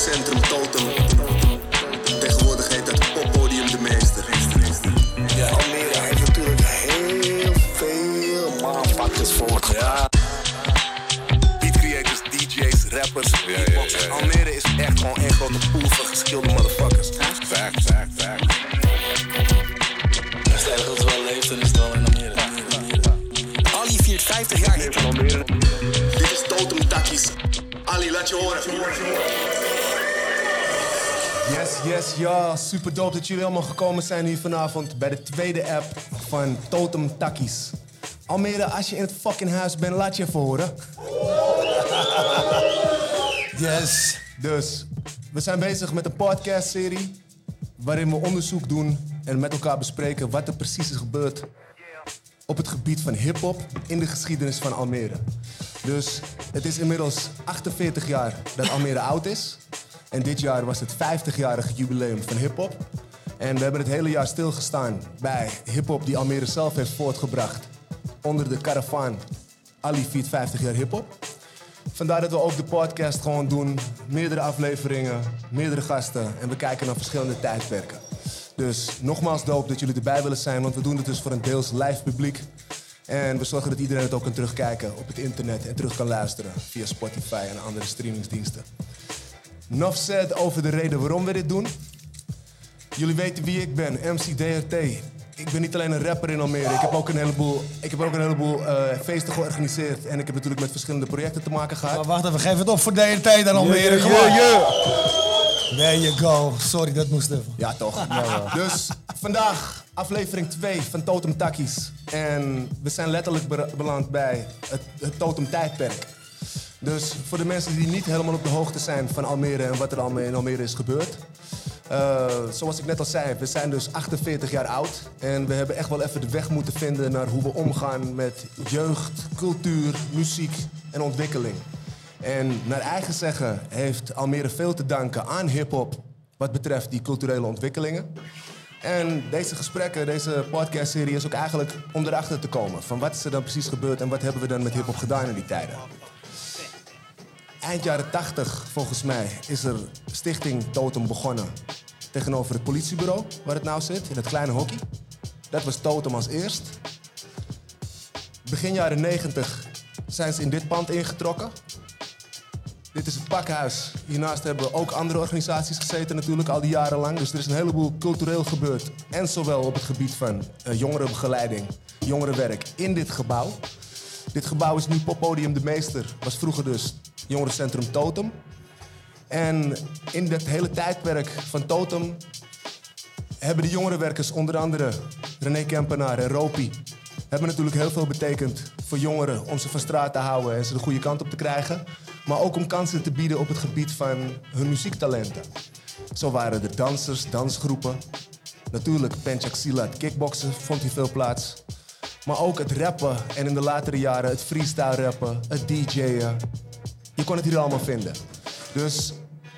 Jongerencentrum Totem. Tegenwoordig heet dat poppodium de meester. Ja. Almere heeft natuurlijk heel veel motherfuckers voor. Ja. Beat creators, DJ's, rappers, beatboxers. Almere is echt gewoon één grote pool van geskilde motherfuckers. Fact, fact, fact. Dat is het wel leeft en is het al in Almere. Ali viert 50 jaar hip laat je horen. Yes, yes, ja. Super dope dat jullie allemaal gekomen zijn hier vanavond bij de tweede app van Totem Takkies. Almere, als je in het fucking huis bent, laat je even horen. Yes. Dus, we zijn bezig met een podcastserie waarin we onderzoek doen en met elkaar bespreken wat er precies is gebeurd op het gebied van hip-hop in de geschiedenis van Almere. Dus het is inmiddels 48 jaar dat Almere oud is. En dit jaar was het 50-jarige jubileum van hip-hop. En we hebben het hele jaar stilgestaan bij hip-hop die Almere zelf heeft voortgebracht. Onder de karavaan Ali Feet 50 jaar hip-hop. Vandaar dat we ook de podcast gewoon doen. Meerdere afleveringen, meerdere gasten. En we kijken naar verschillende tijdperken. Dus nogmaals doop dat jullie erbij willen zijn, want we doen het dus voor een deels live publiek. En we zorgen dat iedereen het ook kan terugkijken op het internet en terug kan luisteren via Spotify en andere streamingsdiensten. Enough said over de reden waarom we dit doen. Jullie weten wie ik ben, MC DRT. Ik ben niet alleen een rapper in Almere. Ik heb ook een heleboel, ik heb ook een heleboel eh, feesten georganiseerd. En ik heb natuurlijk met verschillende projecten te maken gehad. Maar wacht even, geef het op voor DNT dan Almere. Yeah, yeah. There you go. Sorry, dat moest even. Ja, toch? Dus vandaag aflevering 2 van Totem Takkies. En we zijn letterlijk be- beland bij het, het Totem Tijdperk. Dus voor de mensen die niet helemaal op de hoogte zijn van Almere en wat er allemaal in Almere is gebeurd. eh, zoals ik net al zei, we zijn dus 48 jaar oud. En we hebben echt wel even de weg moeten vinden naar hoe we omgaan met jeugd, cultuur, muziek en ontwikkeling. En naar eigen zeggen heeft Almere veel te danken aan hip-hop wat betreft die culturele ontwikkelingen. En deze gesprekken, deze podcastserie is ook eigenlijk om erachter te komen. Van wat is er dan precies gebeurd en wat hebben we dan met hip-hop gedaan in die tijden? Eind jaren 80, volgens mij, is er Stichting Totem begonnen. Tegenover het politiebureau, waar het nou zit, in het kleine hockey. Dat was Totem als eerst. Begin jaren 90 zijn ze in dit pand ingetrokken. Dit is het pakhuis. Hiernaast hebben ook andere organisaties gezeten natuurlijk al die jaren lang. Dus er is een heleboel cultureel gebeurd. En zowel op het gebied van eh, jongerenbegeleiding, jongerenwerk in dit gebouw. Dit gebouw is nu Poppodium de Meester. Was vroeger dus Jongerencentrum Totem. En in dat hele tijdperk van Totem hebben de jongerenwerkers, onder andere René Kempenaar en Ropi, hebben natuurlijk heel veel betekend voor jongeren om ze van straat te houden en ze de goede kant op te krijgen. Maar ook om kansen te bieden op het gebied van hun muziektalenten. Zo waren er dansers, dansgroepen. Natuurlijk, Penchak Silat, kickboksen vond hier veel plaats. Maar ook het rappen en in de latere jaren het freestyle rappen, het DJ'en. Je kon het hier allemaal vinden. Dus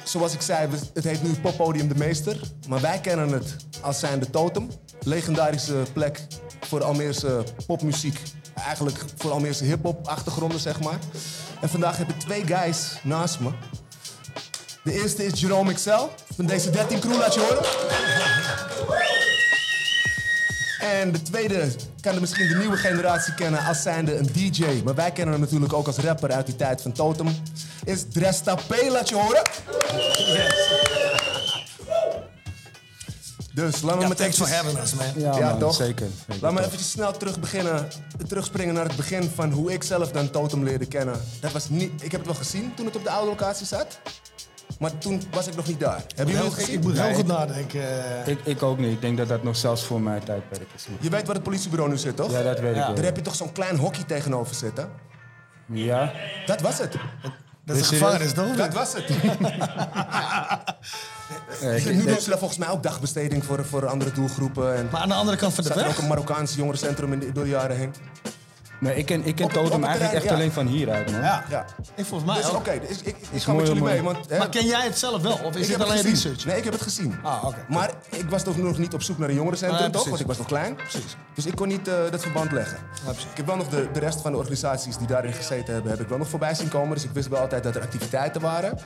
zoals ik zei, het heet nu Poppodium de Meester. Maar wij kennen het als zijnde Totem. Legendarische plek voor Almeerse popmuziek. Eigenlijk voor Almeerse hip-hop achtergronden, zeg maar. En vandaag heb ik twee guys naast me. De eerste is Jerome XL van deze 13 crew, laat je horen. En de tweede kan misschien de nieuwe generatie kennen als zijnde een DJ. Maar wij kennen hem natuurlijk ook als rapper uit die tijd van Totem. Is Dresta P, laat je horen. Dus laten we Ja, meteen... thanks for having us, man. Ja, Ja, man, toch? Zeker. zeker Laat me toch. eventjes snel terug beginnen, terugspringen naar het begin van hoe ik zelf dan Totem leerde kennen. Dat was niet, ik heb het wel gezien toen het op de oude locatie zat. Maar toen was ik nog niet daar. Hebben jullie het gezien? ik moet heel goed nadenken. Ik, ik ook niet. Ik denk dat dat nog zelfs voor mijn tijdperk is. Je weet waar het politiebureau nu zit, toch? Ja, dat weet Ja. ik Daar wel. heb je toch zo'n klein hockey tegenover zitten? Ja? Dat was het. Dat is Is gevangenis, toch? Dat was het. Eh, nu doen ze daar volgens mij ook dagbesteding voor, voor andere doelgroepen. En Maar aan de andere kant van de zat er ook weg. een Marokkaans jongerencentrum in de, door de jaren heen. nee, ik ken, ik ken Op- op het Totem eigenlijk terrein, echt ja. alleen van hieruit, man. Ja, Ja. ik volgens mij Dus oké, dus ik, ik, ik Is ga met mooi, jullie mooi. mee. Want, hè, Maar ken jij het zelf wel? Of is heb alleen research? Nee, ik heb het gezien. Ah, oké. Maar ik was toch nog niet op zoek naar een jongerencentrum, Nee, toch? Want ik was nog klein. Precies. Dus ik kon niet eh, dat verband leggen. ik heb wel nog de, de rest van de organisaties die daarin gezeten hebben, heb ik wel nog voorbij zien komen. Dus ik wist wel altijd dat er activiteiten waren.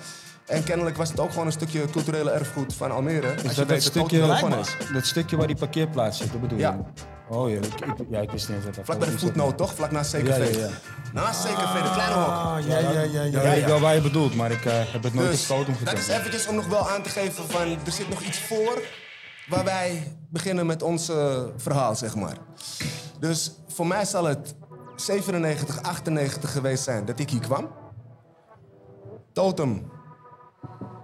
En kennelijk was het ook gewoon een stukje culturele erfgoed van Almere. Is dat dat stukje, is. dat stukje waar die parkeerplaats zit, dat bedoel Ja. je? Oh ja, ik, ik- ja, ik wist niet eens wat dat Vlak bij de voetnoot, toch? Vlak naast CKV. Ja, ja, ja. Naast CKV, de kleine hok. Ah, ja, ja, ja, ja. dat? Ja, Ja, weet ja. ik wel waar je bedoelt, maar ik eh, heb het nooit Dus op Totem dat is eventjes om nog wel aan te geven van... er zit nog iets voor waar wij beginnen met ons verhaal, zeg maar. Dus voor mij zal het 97, 98 geweest zijn dat ik hier kwam. Totem.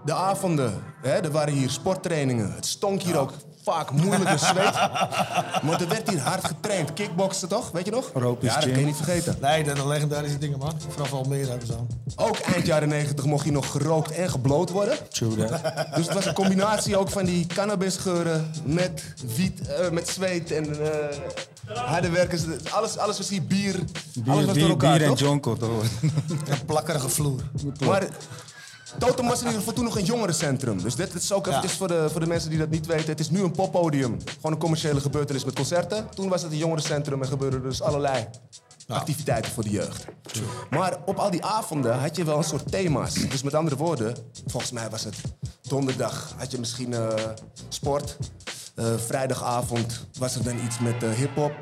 De avonden, hè, er waren hier sporttrainingen. Het stonk hier ook vaak moeilijk en zweet. Maar er werd hier hard getraind. Kickboksen toch, weet je nog? Rope ja, dat gym. kun je niet vergeten. Nee, dat zijn legendarische dingen, man. Vooral van Almere hebben ze aan. Ook eind jaren 90 mocht hier nog gerookt en gebloot worden. True that. Dus het was een combinatie ook van die cannabisgeuren met wiet, eh, met zweet en eh harde werkers. Alles, alles was hier bier. alles Bier, door bier, elkaar, bier en jonko, toch? Een plakkerige vloer. Maar Totem was in ieder geval toen nog een jongerencentrum. Dus dit is ook eventjes voor, de, voor de mensen die dat niet weten. Het is nu een poppodium. Gewoon een commerciële gebeurtenis met concerten. Toen was het een jongerencentrum en gebeurden dus allerlei activiteiten voor de jeugd. Maar op al die avonden had je wel een soort thema's. Dus met andere woorden, volgens mij was het donderdag had je misschien eh, sport. Eh, vrijdagavond was er dan iets met eh hip-hop.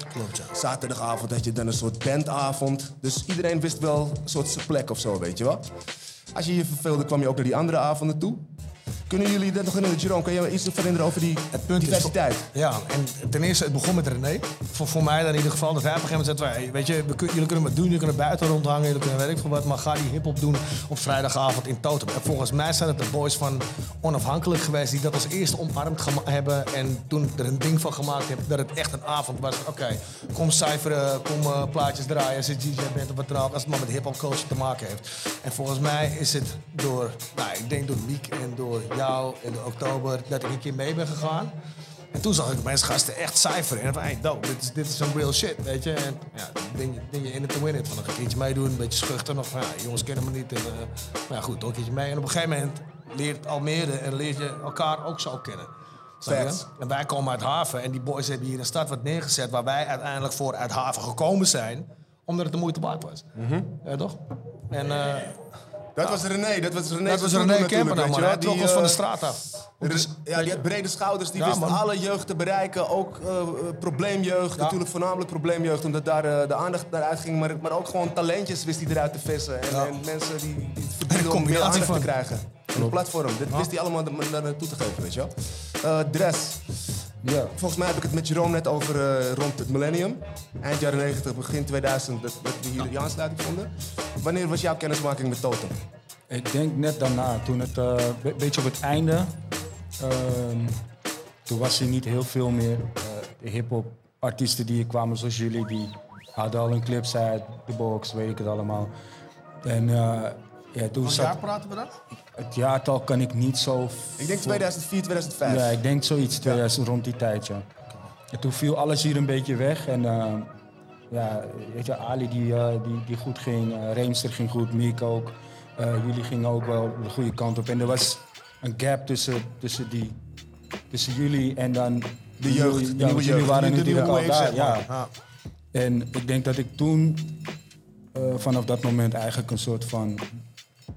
Zaterdagavond had je dan een soort bandavond. Dus iedereen wist wel een soort zijn plek of zo, weet je wel. Als je je verveelde, kwam je ook naar die andere avonden toe. Kunnen jullie dat nog herinneren, Jerome? Kan je iets herinneren over die Het punt diversiteit? is... Ja, en ten eerste, het begon met René. Voor, voor mij dan in ieder geval. Dat wij op een gegeven moment weet je, we kun- jullie kunnen wat doen. Jullie kunnen buiten rondhangen, jullie kunnen weet ik veel wat. Maar ga die hiphop doen op vrijdagavond in Totem. En volgens mij zijn het de boys van Onafhankelijk geweest... die dat als eerste omarmd hebben. En toen er een ding van gemaakt hebben dat het echt een avond was. Oké, kom cijferen, kom eh, plaatjes draaien. Als je DJ bent of wat dan ook. Als het maar met hip-hop culture te maken heeft. En volgens mij is het door, nou, ik denk door Miek en door jou door Oktober... dat ik een keer mee ben gegaan. En toen zag ik mensen gasten echt cijferen. En van, hey, dope, dit is, dit is some real shit, weet je. En ja, ben je, in it to win it. Van, dan ga ik een keertje meedoen, een beetje schuchter. Nog van, ja, jongens kennen me niet. En, eh, maar ja, goed, toch een keertje mee. En op een gegeven moment leert Almere en leert je elkaar ook zo kennen. En wij komen uit Haven. En die boys hebben hier een stad wat neergezet... waar wij uiteindelijk voor uit Haven gekomen zijn. Omdat het de moeite waard was. Ja, toch? En eh, Dat was René, dat was René. dat was René Kemper nou, man. Hij trok ons van de eh, straat af. Ja, die had brede schouders, die wist alle jeugd te bereiken. Ook eh, probleemjeugd, natuurlijk voornamelijk probleemjeugd, omdat daar eh, de aandacht naar uitging. Maar, maar ook gewoon talentjes wist hij eruit te vissen. En, mensen die, die het verdienen om meer aandacht te krijgen. En een platform, dit wist hij allemaal naar naar naartoe te geven, weet je wel. Dress, Ja. volgens mij heb ik het met Jerome net over eh, rond het millennium. Eind jaren 90, begin 2000, dat, dat we hier die aansluiting vonden. Wanneer was jouw kennismaking met Totem? Ik denk net daarna, toen het een beetje op het einde, ehm, toen was er niet heel veel meer eh, de hip-hop artiesten die hier kwamen, zoals jullie, die hadden al hun clips uit, de box, weet ik het allemaal. En ja, toen zat jaar praten we dan? het jaartal kan ik niet zo. Ik denk 2004, 2005. Ja, ik denk zoiets 2000, rond die tijd, ja. En toen viel alles hier een beetje weg. En eh, ja, weet je, Ali die, eh, die, die goed ging, eh Reemster ging goed, Miek ook. Jullie gingen ook wel de goede kant op. En er was een gap tussen, tussen, die, tussen jullie en dan... De jeugd, de ja, nieuwe jullie waren De natuurlijk al daar, ja. Ja. En ik denk dat ik toen vanaf dat moment eigenlijk een soort van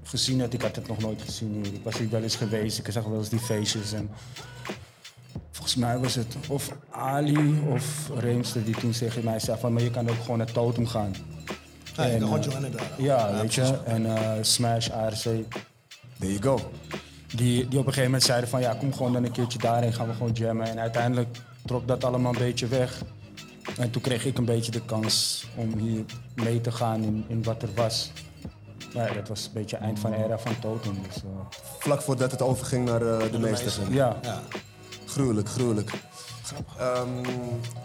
gezien had. Ik had het nog nooit gezien hier. Ik was hier wel eens geweest. Ik zag wel eens die feestjes. En volgens mij was het of Ali of Reemster die toen tegen mij zei van... maar je kan ook gewoon naar Totem gaan. En, dan gewoon eh, joinen daar. Ja, weet je. En eh, Smash, ARC, There you go. die, die op een gegeven moment zeiden van... ja, kom gewoon dan een keertje daarheen, gaan we gewoon jammen. En uiteindelijk trok dat allemaal een beetje weg. En toen kreeg ik een beetje de kans om hier mee te gaan in, in wat er was. Ja, dat was een beetje eind van de era van Totem. Dus, eh, Vlak voordat het overging naar eh, de meesters. ja. Gruwelijk, gruwelijk. Ehm,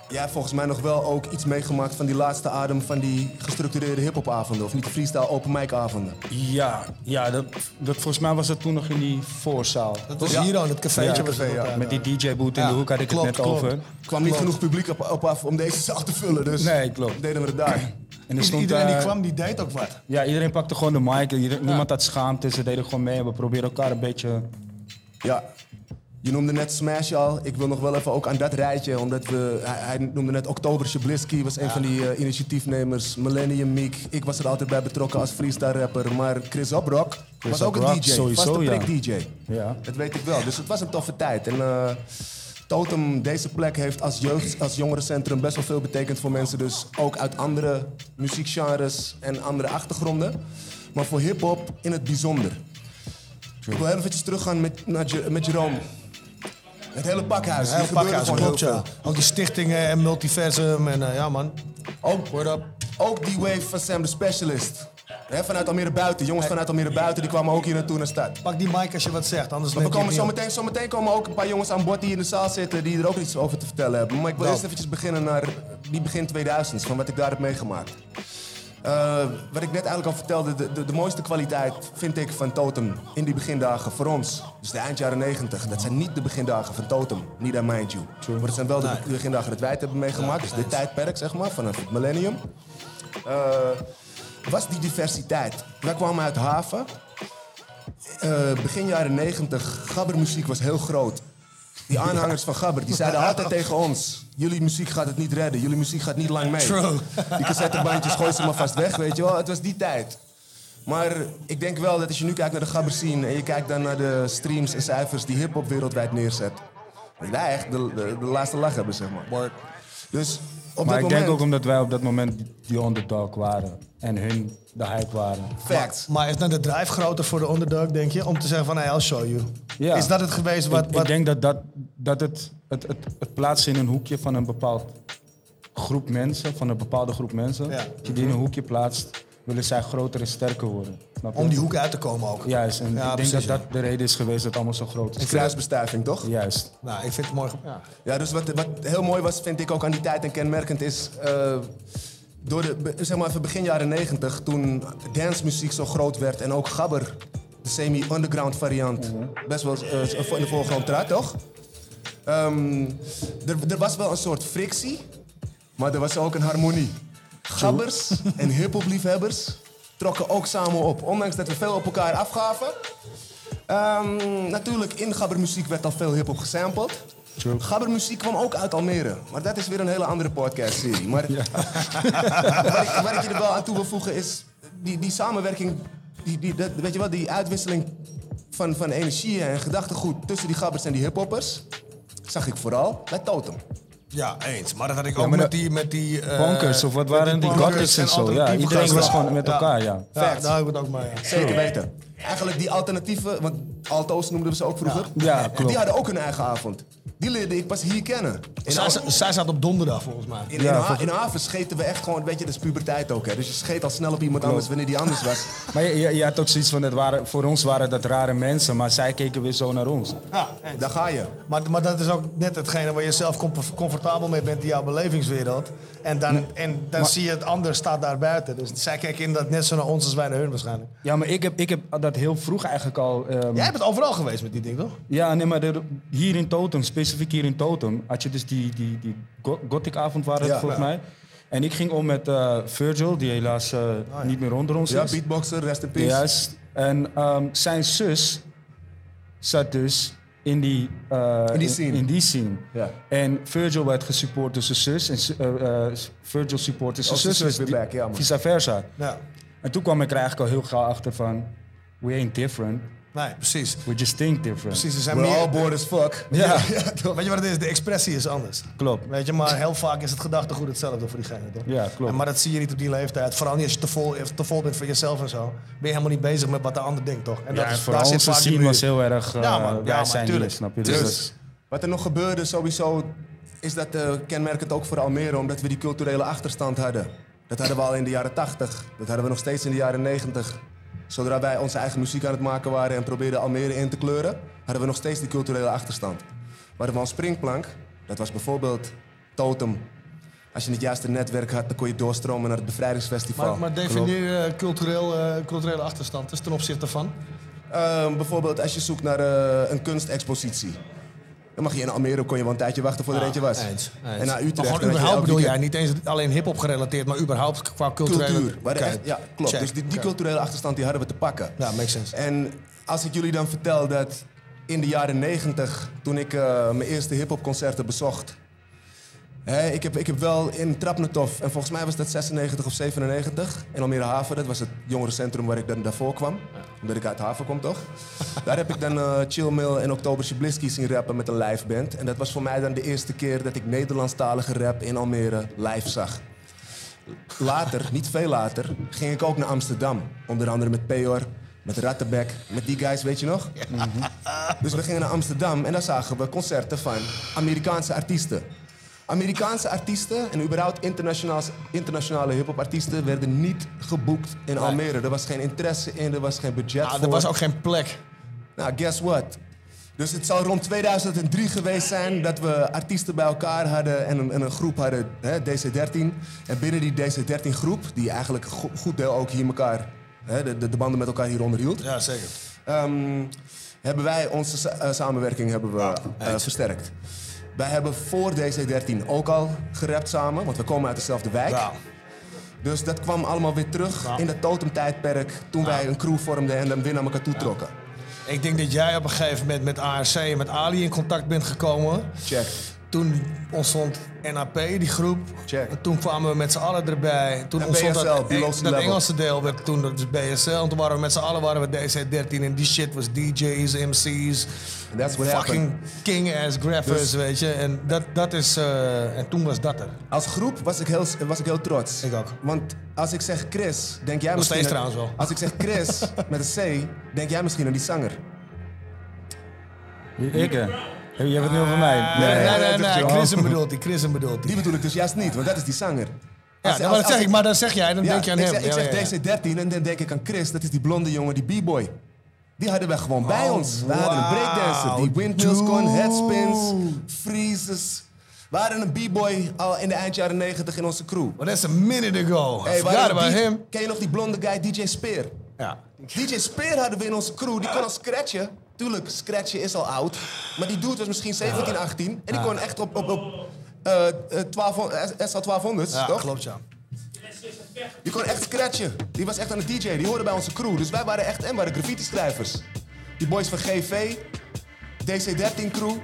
jij hebt volgens mij nog wel ook iets meegemaakt van die laatste adem van die gestructureerde hiphopavonden. Of niet de freestyle open mic avonden. Ja, ja dat, dat, volgens mij was het toen nog in die voorzaal. Dat was hier aan het cafeetje. Ja, café, ja. Met die DJ-boot in Ja, de hoek had ik klopt, het net klopt. over. Er kwam niet genoeg publiek op, op af om deze zaal te vullen, dus Nee, klopt. deden we het daar. En er stond, Iedereen die eh, kwam, die deed ook wat. Ja, iedereen pakte gewoon de mic. Ieder- Niemand had schaamte. Ze deden gewoon mee. We probeerden elkaar een beetje Ja, Je noemde net Smash al. Ik wil nog wel even ook aan dat rijtje, omdat we... Hij, hij noemde net Oktober Shablisky, was een van die eh, initiatiefnemers. Millennium Meek. Ik was er altijd bij betrokken als freestyle rapper. Maar Chris Obrok was ook Rock, een DJ. sowieso, Vaste ja. prik DJ. Ja. Dat weet ik wel. Dus het was een toffe tijd. En eh, Totem, deze plek heeft als jeugd, als jongerencentrum best wel veel betekend voor mensen. Dus ook uit andere muziekgenres en andere achtergronden. Maar voor hip-hop in het bijzonder. Ik wil heel eventjes teruggaan met, naar met Jerome. Het hele pakhuis. Gebeurde pakhuis, heel klopt ja. veel. Ook die stichtingen en multiversum en eh, ja man. Ook, Word up. ook die wave van Sam the Specialist. Hè, vanuit Almere Buiten. Jongens vanuit Almere Buiten die kwamen ook hier naartoe naar stad. Pak die mic als je wat zegt, anders Maar we komen het zo niet op. meteen, zo meteen komen ook een paar jongens aan bod die in de zaal zitten die er ook iets over te vertellen hebben. Maar ik wil Nou. eerst eventjes beginnen naar die begin 2000s, van wat ik daar heb meegemaakt. Eh, wat ik net eigenlijk al vertelde, de, de, de mooiste kwaliteit vind ik van Totem in die begindagen voor ons. Dus de eind jaren 90, dat zijn niet de begindagen van Totem, niet aan mind you. Maar dat zijn wel de begindagen dat wij het hebben meegemaakt, dus dit tijdperk zeg maar, vanaf het millennium. Eh, was die diversiteit. Wij kwamen uit Haven. Eh, begin jaren 90, gabbermuziek was heel groot. Die aanhangers van Gabber, die zeiden altijd tegen ons... jullie muziek gaat het niet redden, jullie muziek gaat niet lang mee. True. Die cassettebandjes gooi ze maar vast weg, weet je wel. Het was die tijd. Maar ik denk wel dat als je nu kijkt naar de Gabber scene... en je kijkt dan naar de streams en cijfers die hiphop wereldwijd neerzet... dat wij echt de, de, de laatste lach hebben, zeg maar. Dus op Maar dat ik moment... denk ook omdat wij op dat moment die underdog waren. En hun de hype waren. Facts. Maar is dan de drive groter voor de underdog, denk je? Om te zeggen van, hey, I'll show you. Ja. Is dat het geweest wat... ik, wat ik denk dat, dat, dat het, het, het, het plaatsen in een hoekje van een bepaald groep mensen, van een bepaalde groep mensen, Ja. die in een hoekje plaatst, willen zij groter en sterker worden. Snap je? om die hoek uit te komen ook. Juist, en Ja, ik denk precies, dat ja. dat de reden is geweest dat het allemaal zo groot is. Kruisbestuiving, toch? Juist. Nou, ik vind het mooi. Ja. Ja, dus wat, wat heel mooi was, vind ik ook aan die tijd en kenmerkend is... eh, door de, zeg maar even begin jaren 90, toen dancemuziek zo groot werd... en ook gabber, de semi-underground variant, best wel eh, in de voorgrond trad, toch? Ehm, er, er was wel een soort frictie, maar er was ook een harmonie. Gabbers en hiphop-liefhebbers trokken ook samen op. Ondanks dat we veel op elkaar afgaven... Ehm, natuurlijk, in gabbermuziek werd al veel hip-hop gesampled. Gabbermuziek kwam ook uit Almere. Maar dat is weer een hele andere podcast-serie. Maar waar, ik, waar ik je er wel aan toe wil voegen is... die, die samenwerking, die, die, dat, weet je wel, die uitwisseling van, van energieën en gedachtegoed... tussen die gabbers en die hiphoppers... zag ik vooral bij Totem. Ja, eens. Maar dat had ik ook met die... Met die eh, Punkers of wat waren die gothics en zo. Ja, iedereen was gewoon met elkaar, ja. Ja, daar heb ik het ook mee. ja. Zeker weten. Eigenlijk die alternatieve, want alto's noemden we ze ook vroeger. Ja, klopt. Die hadden ook hun eigen avond. Die leerde ik pas hier kennen. In Zij, Al- zij zat op donderdag, volgens mij. In, Ja, in, Ha- volgens- in Haven scheten we echt gewoon, weet je, dat is puberteit ook. Hè. Dus je scheet al snel op iemand anders wanneer die anders was. Maar je, je, je had ook zoiets van, het waren, voor ons waren dat rare mensen, maar zij keken weer zo naar ons. Ja. Daar ga je. Maar, maar dat is ook net hetgene waar je zelf comf- comfortabel mee bent in jouw belevingswereld. En dan, en dan zie je het ander staat daar buiten. Dus zij kijken inderdaad net zo naar ons als wij naar hun waarschijnlijk. Ja, maar ik heb, ik heb dat heel vroeg eigenlijk al... ehm, Jij bent overal geweest met die ding, toch? Ja, nee, maar er- hier in Totem, specifiek hier in Totem, had je dus die, die, die go- Gothic-avond waren het Ja. volgens mij. En ik ging om met eh, Virgil, die helaas eh, niet meer onder ons Ja, is. beatboxer, rest in peace. Juist. En ehm, zijn zus zat dus in die, eh, In die scene. In, die scene. Ja. En Virgil werd gesupport door zijn zus. En eh, eh, Virgil supportte zijn Oh, zus. zus dus die- back, ja, man. Vice versa. Ja. En toen kwam ik er eigenlijk al heel gauw achter van... We ain't different. Nee, precies. We just think different. Precies, er zijn We're all bored as fuck. Ja, Weet je wat het is? De expressie is anders. klopt. Weet je, maar heel vaak is het gedachtegoed hetzelfde voor diegene, toch? Ja, klopt. En maar dat zie je niet op die leeftijd. Vooral niet als je te vol, te vol bent voor jezelf en zo. Ben je helemaal niet bezig met wat de ander denkt, toch? En Ja, is, voor daar zit onze scene was heel erg... eh Ja, man. Ja, wij man, zijn tuurlijk. hier, snap je? Dus, Dus dat- wat er nog gebeurde sowieso, is dat eh, kenmerkend ook voor Almere, omdat we die culturele achterstand hadden. Dat hadden we al in de jaren 80, dat hadden we nog steeds in de jaren 90. Zodra wij onze eigen muziek aan het maken waren en probeerden Almere in te kleuren, hadden we nog steeds die culturele achterstand. We hadden wel een springplank, dat was bijvoorbeeld Totem. Als je het juiste netwerk had, dan kon je doorstromen naar het bevrijdingsfestival. Maar, maar definieer eh, cultureel, eh, culturele achterstand. Dus ten opzichte van? Ehm, bijvoorbeeld als je zoekt naar eh, een kunstexpositie. Dan mag je in Almere, kon je wel een tijdje wachten voor er eentje was. Eens, eens. En naar Utrecht. Maar gewoon überhaupt bedoel jij, niet eens alleen hip-hop gerelateerd, maar überhaupt qua culturele... cultuur. Echt- ja, klopt. Check. Dus die, culturele achterstand die hadden we te pakken. Ja, makes sense. En als ik jullie dan vertel dat in de jaren 90, toen ik eh, mijn eerste hip-hop concerten bezocht. Hè, ik, heb, ik heb wel in Trapnetov, en volgens mij was dat 96 of 97, in Almere Haven. Dat was het jongerencentrum waar ik dan daarvoor kwam. Omdat ik uit Haven kom, toch? Daar heb ik dan eh Chill Mill en Oktober Siblisky zien rappen met een live band. En dat was voor mij dan de eerste keer dat ik Nederlandstalige rap in Almere live zag. Later, niet veel later, ging ik ook naar Amsterdam. Onder andere met Peor, met Rattenbeck, met die guys, weet je nog? Mhm. Dus we gingen naar Amsterdam en daar zagen we concerten van Amerikaanse artiesten. Amerikaanse artiesten en überhaupt internationaal, internationale hip-hop artiesten werden niet geboekt in Almere. Er was geen interesse in, er was geen budget Ah, voor. er was ook geen plek. Nou, guess what? Dus het zal rond 2003 geweest zijn dat we artiesten bij elkaar hadden en een, en een groep hadden, hè, DC13. En binnen die DC13 groep, die eigenlijk een go- goed deel ook hier elkaar, hè, de, de, de banden met elkaar hier onderhield, Ja, zeker. ehm, hebben wij onze eh, samenwerking hebben we, eh, versterkt. Wij hebben voor DC13 ook al gerapt samen, want we komen uit dezelfde wijk. Dus dat kwam allemaal weer terug in dat totemtijdperk toen wij een crew vormden en dan weer naar elkaar toe trokken. Ik denk dat jij op een gegeven moment met ARC en met Ali in contact bent gekomen. Check. Toen ontstond NAP, die groep. Check. En toen kwamen we met z'n allen erbij. Toen En ontstond BSL, dat, dat. Engelse deel werd toen dus BSL. En toen waren we met z'n allen waren we DC13. En die shit was DJ's, MC's. That's what fucking happened. king-ass graphers, Dus- weet je. En, dat, dat is, eh, en toen was dat er. Als groep was ik heel, was ik heel trots. Ik ook. Want als ik zeg Chris, denk jij Nog misschien... steeds aan- trouwens wel. Als ik zeg Chris met een C, denk jij misschien aan die zanger. Ik, hè? Je hebt het nu over mij. Nee, nee, nee, dat nee. wel- Chrisen bedoelt hij, Chrisen bedoelt. Die bedoel ik dus juist niet, want dat is die zanger. Ja, Als- nou, als- maar dat zeg ik, maar dan zeg jij, dan Ja, denk je aan ik hem. Zeg, ik zeg ja, ja. DC13 en dan denk ik aan Chris. Dat is die blonde jongen, die b-boy. Die hadden we gewoon bij Oh, ons. We hadden een breakdancer. Die windmills kon, headspins, freezes. We hadden een b-boy al in de eind jaren 90 in onze crew. But that's a minute ago. Hey, about die- him. Ken je nog die blonde guy, DJ Speer? Ja. DJ Speer hadden we in onze crew. Die kon al scratchen. Tuurlijk, scratchen is al oud. Maar die dude was misschien 17, 18. En die kon echt op, op, op eh, eh, 1200 SL 1200, Ja, toch? klopt ja. Die kon echt scratchen. Die was echt aan de DJ. Die hoorde bij onze crew. Dus wij waren echt en waren graffiti-schrijvers. Die boys van GV, DC13 crew.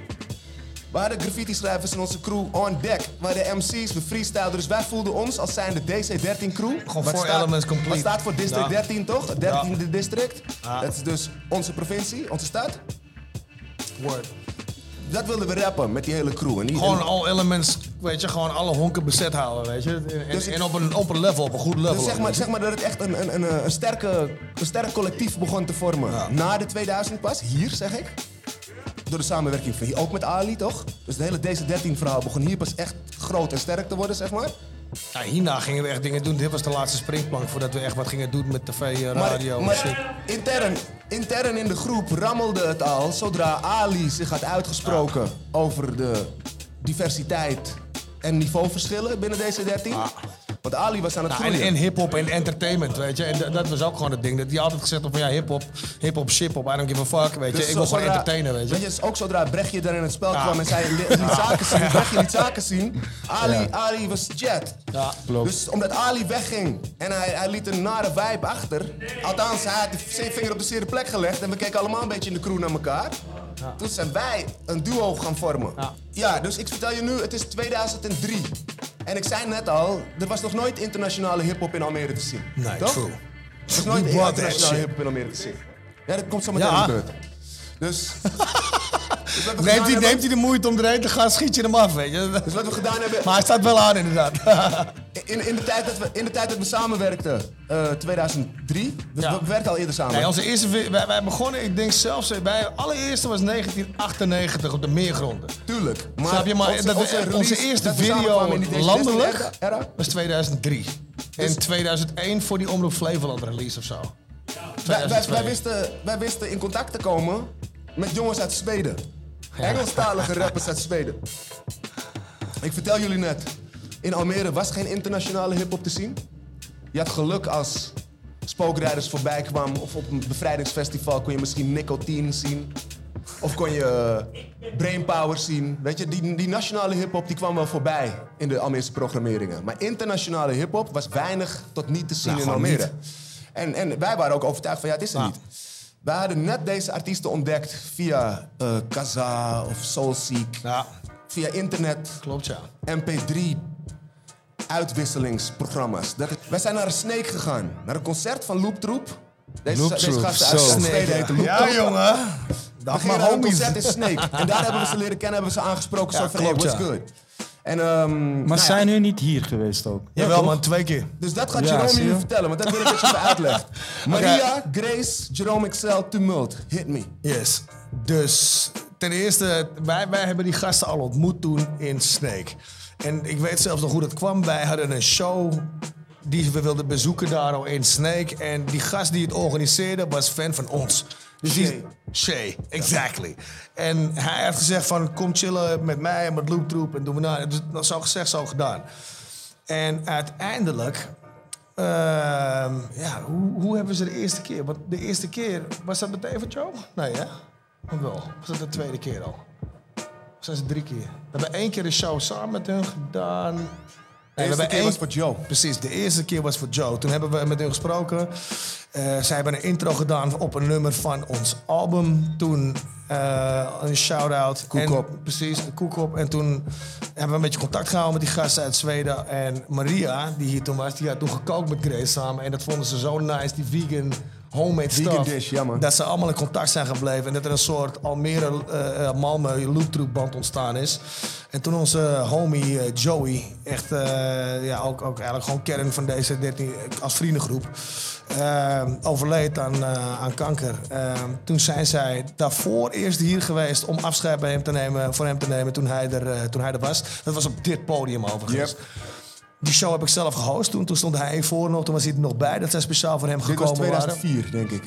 We hadden graffiti-schrijvers in onze crew on deck. We hadden MC's, we freestylden. Dus wij voelden ons als zijnde DC13 crew. Gewoon staat- elements complete. Wat staat voor District Ja. 13, toch? Het 13e district. Ja. Dat is dus onze provincie, onze stad. Word. Dat wilden we rappen met die hele crew. En die, Gewoon en- all elements, weet je, gewoon alle honken bezet houden, weet je. En, en, Dus en op, een, op een level, op een goed level. Dus zeg maar, zeg maar dat het echt een, een, een, een, sterke, een sterk collectief begon te vormen. Na de 2000 pas, hier zeg ik. Door de samenwerking van hier, ook met Ali, toch? Dus het hele DC13-verhaal begon hier pas echt groot en sterk te worden, zeg maar. Ja, hierna gingen we echt dingen doen. Dit was de laatste springplank voordat we echt wat gingen doen met tv, eh, radio maar, en shit. maar intern, intern in de groep rammelde het al zodra Ali zich had uitgesproken over de diversiteit en niveauverschillen binnen DC13. Want Ali was aan het en, groeien. en hip-hop en entertainment, weet je. En dat- was ook gewoon het ding. Dat die altijd gezegd had van ja, hip-hop, hip-hop, ship-hop, I don't give a fuck, weet je. Dus ik wil gewoon zodra- entertainen, weet je. Weet je, ook zodra Brechtje dan in het spel Ja. kwam en zei, li- liet zaken zien, Brechtje liet zaken zien. Ali, Ali was jet. Ja, klopt. Dus omdat Ali wegging en hij, hij liet een nare vibe achter. Althans, hij had de zijn vinger op de zere plek gelegd en we keken allemaal een beetje in de crew naar elkaar. Toen zijn wij een duo gaan vormen. Ja. ja, dus ik vertel je nu, het is 2003. En ik zei net al, er was nog nooit internationale hip-hop in Almere te zien. Nee, toch? true. Er was nooit internationale hip-hop in Almere te zien. Ja, dat komt zo meteen Ja. de beurt. Dus. dus Neemt hij, neemt hij de moeite om erheen te gaan, schiet je hem af, weet je. Dus wat we gedaan hebben. Maar hij staat wel aan, inderdaad. In, in, de, tijd dat we, in de tijd dat we samenwerkten, eh 2003. Dus Ja. we, we werkten al eerder samen. Nee, onze eerste, wij, wij begonnen, ik denk zelfs, eh, bij allereerste was 1998 op de Meergronden. Tuurlijk. Maar Snap je, maar onze, dat onze eerste video landelijk Era. was 2003. Dus- en 2001 voor die Omroep Flevoland release of zo. Wij, wij, 2002. wij, wisten, wij wisten in contact te komen met jongens uit Zweden. Engelstalige rappers uit Zweden. Ik vertel jullie net, in Almere was geen internationale hip-hop te zien. Je had geluk als spookrijders voorbij kwam of op een bevrijdingsfestival kon je misschien nicotine zien. Of kon je eh, brainpower zien. Weet je, die, die nationale hip-hop die kwam wel voorbij in de Almeerse programmeringen. Maar internationale hip-hop was weinig tot niet te zien Nou, in Almere. En, en wij waren ook overtuigd van ja, het is er Ja. niet. Wij hadden net deze artiesten ontdekt via eh Kaza of Soulseek. Ja, Via internet, klopt ja. MP3 uitwisselingsprogramma's. Dat, wij zijn naar een Snake gegaan. Naar een concert van Loop Troop. Deze, Loop deze gasten uit heten Loop Ja, jongen. We naar een homies. concert in Snake. En daar hebben we ze leren kennen, hebben we ze aangesproken. Ja, zo van, hey, what's ja. good? En, ehm, Maar nou ja, zijn u niet hier geweest ook? Jawel man, twee keer. Dus dat gaat Ja, Jerome nu je? vertellen, want dat wil ik dat je even uitlegt. Maria, Grace, Jerome Excel, Tumult. Hit me. Yes. Dus ten eerste, wij, wij hebben die gasten al ontmoet toen in Snake. En ik weet zelfs nog hoe dat kwam. Wij hadden een show die we wilden bezoeken daar al in Snake. En die gast die het organiseerde was fan van ons. Dus die, Shay. Shay, exactly. En hij had gezegd van kom chillen met mij en met Loop Troop en doen we nou. Dus dat zo gezegd, zo gedaan. En uiteindelijk, ehm, ja, hoe, hoe hebben ze de eerste keer? Want de eerste keer, was dat meteen voor Joe? Nee, hè? Of wel? Was dat de tweede keer al? Of zijn ze drie keer? We hebben één keer een show samen met hun gedaan. De eerste keer één- was voor Joe. Precies, de eerste keer was voor Joe. Toen hebben we met hun gesproken. Eh, zij hebben een intro gedaan op een nummer van ons album. Toen eh, een shout-out. Koekop. En- Precies, de Koekop. En toen hebben we een beetje contact gehouden met die gasten uit Zweden. En Maria, die hier toen was, die had toen gekookt met Grace samen. En dat vonden ze zo nice, die vegan homemade Vegan stuff. dish, ja, man. Dat ze allemaal in contact zijn gebleven. En dat er een soort Almere, eh, Malmö looptroep band ontstaan is. En toen onze homie eh, Joey, echt ja, ook, ook eigenlijk gewoon kern van deze 13 als vriendengroep, overleed aan, aan kanker. Toen zijn zij daarvoor eerst hier geweest om afscheid bij hem te nemen, voor hem te nemen toen hij er, toen hij er was. Dat was op dit podium overigens. Yep. Die show heb ik zelf gehost toen. Toen stond hij voor nog, toen was hij er nog bij. Dat zij speciaal voor hem Dit gekomen was waren. 2004, denk ik.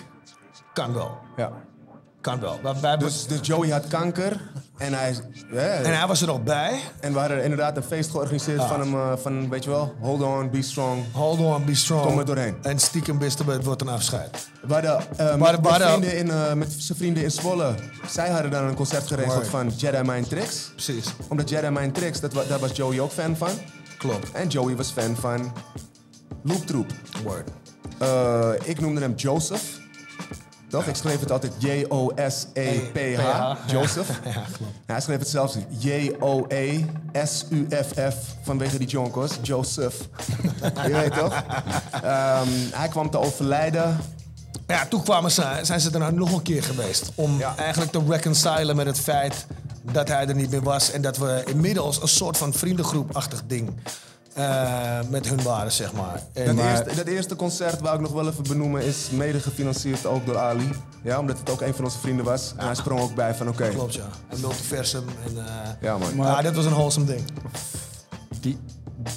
Kan wel. Ja. Kan wel. Wij- wij hebben- Dus, dus Joey had kanker en hij, En hij was er nog bij. en we hadden inderdaad een feest georganiseerd van hem, eh, van, weet je wel, hold on, be strong. Hold on, be strong. Kom er doorheen. En stiekem we, het wordt een afscheid. We hadden, eh, met, Maar- met maar- vrienden in, eh, met zijn vrienden in Zwolle, zij hadden dan een concert geregeld Word. van Jedi Mind Tricks. Precies. Omdat Jedi Mind Tricks, dat, daar was Joey ook fan van. Klopt. En Joey was fan van Loop Troop. Word. Eh, ik noemde hem Joseph. Toch? Ik schreef het altijd J-O-S-E-P-H. Ja. Joseph. Ja, klopt. Hij schreef het zelfs J-O-E-S-U-F-F vanwege die jonkos. Joseph. Je weet toch? Ehm, hij kwam te overlijden. Ja, toen kwamen ze, zijn ze er nou nog een keer geweest. Om eigenlijk te reconcilen met het feit dat hij er niet meer was. En dat we inmiddels een soort van vriendengroepachtig ding eh, met hun waren, zeg maar. En, Dat, maar- eerste, dat eerste concert, wou ik nog wel even benoemen, is mede gefinancierd ook door Ali. Ja, omdat het ook een van onze vrienden was. En hij sprong ook bij van oké. Klopt, ja. En multiversum. En, eh, Ja, man. maar ja, dit was een wholesome ding. Die,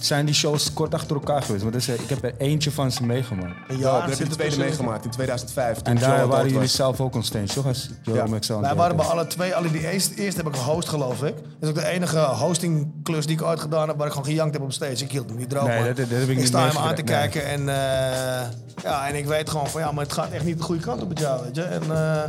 zijn die shows kort achter elkaar geweest? Want ik heb er eentje van ze meegemaakt. Ja, ik heb er tweede meegemaakt in 2005. toen En daar waren jullie was. zelf ook on stage, toch? Als aan Wij waren bij alle twee, alle die eerst, eerst heb ik gehost geloof ik. Dat is ook de enige hostingklus die ik ooit gedaan heb waar ik gewoon gejankt heb op stage. Ik hield hem niet droog. Nee, dat- dat heb ik niet sta hem aan te kijken en, eh, ja, en ik weet gewoon van ja, maar het gaat echt niet de goede kant op met jou, weet je. En, eh,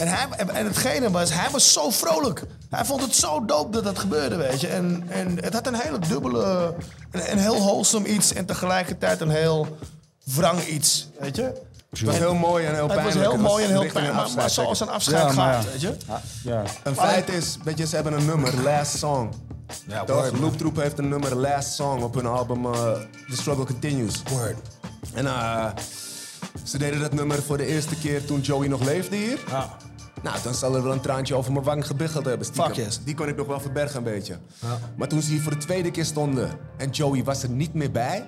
en, hij, en- en hetgene was, hij was zo vrolijk. Hij vond het zo dope dat dat gebeurde, weet je. En, en het had een hele dubbele, een, een heel wholesome iets en tegelijkertijd een heel wrang iets, weet je. Het was heel mooi en heel Het pijnlijk. was heel mooi en heel pijnlijk, een maar, zoals een afscheid gaat, weet je. Ja. Een feit is, weet je, ze hebben een nummer, Last Song. Ja, Toch? word, man. Loop Troop heeft een nummer, Last Song, op hun album eh, The Struggle Continues. Word. En eh, ze deden dat nummer voor de eerste keer toen Joey nog leefde hier. Ja. Nou, dan zal er wel een traantje over mijn wang gebiggeld hebben. stiekem. Fuck yes. Die kon ik nog wel verbergen een beetje. Maar toen ze hier voor de tweede keer stonden en Joey was er niet meer bij.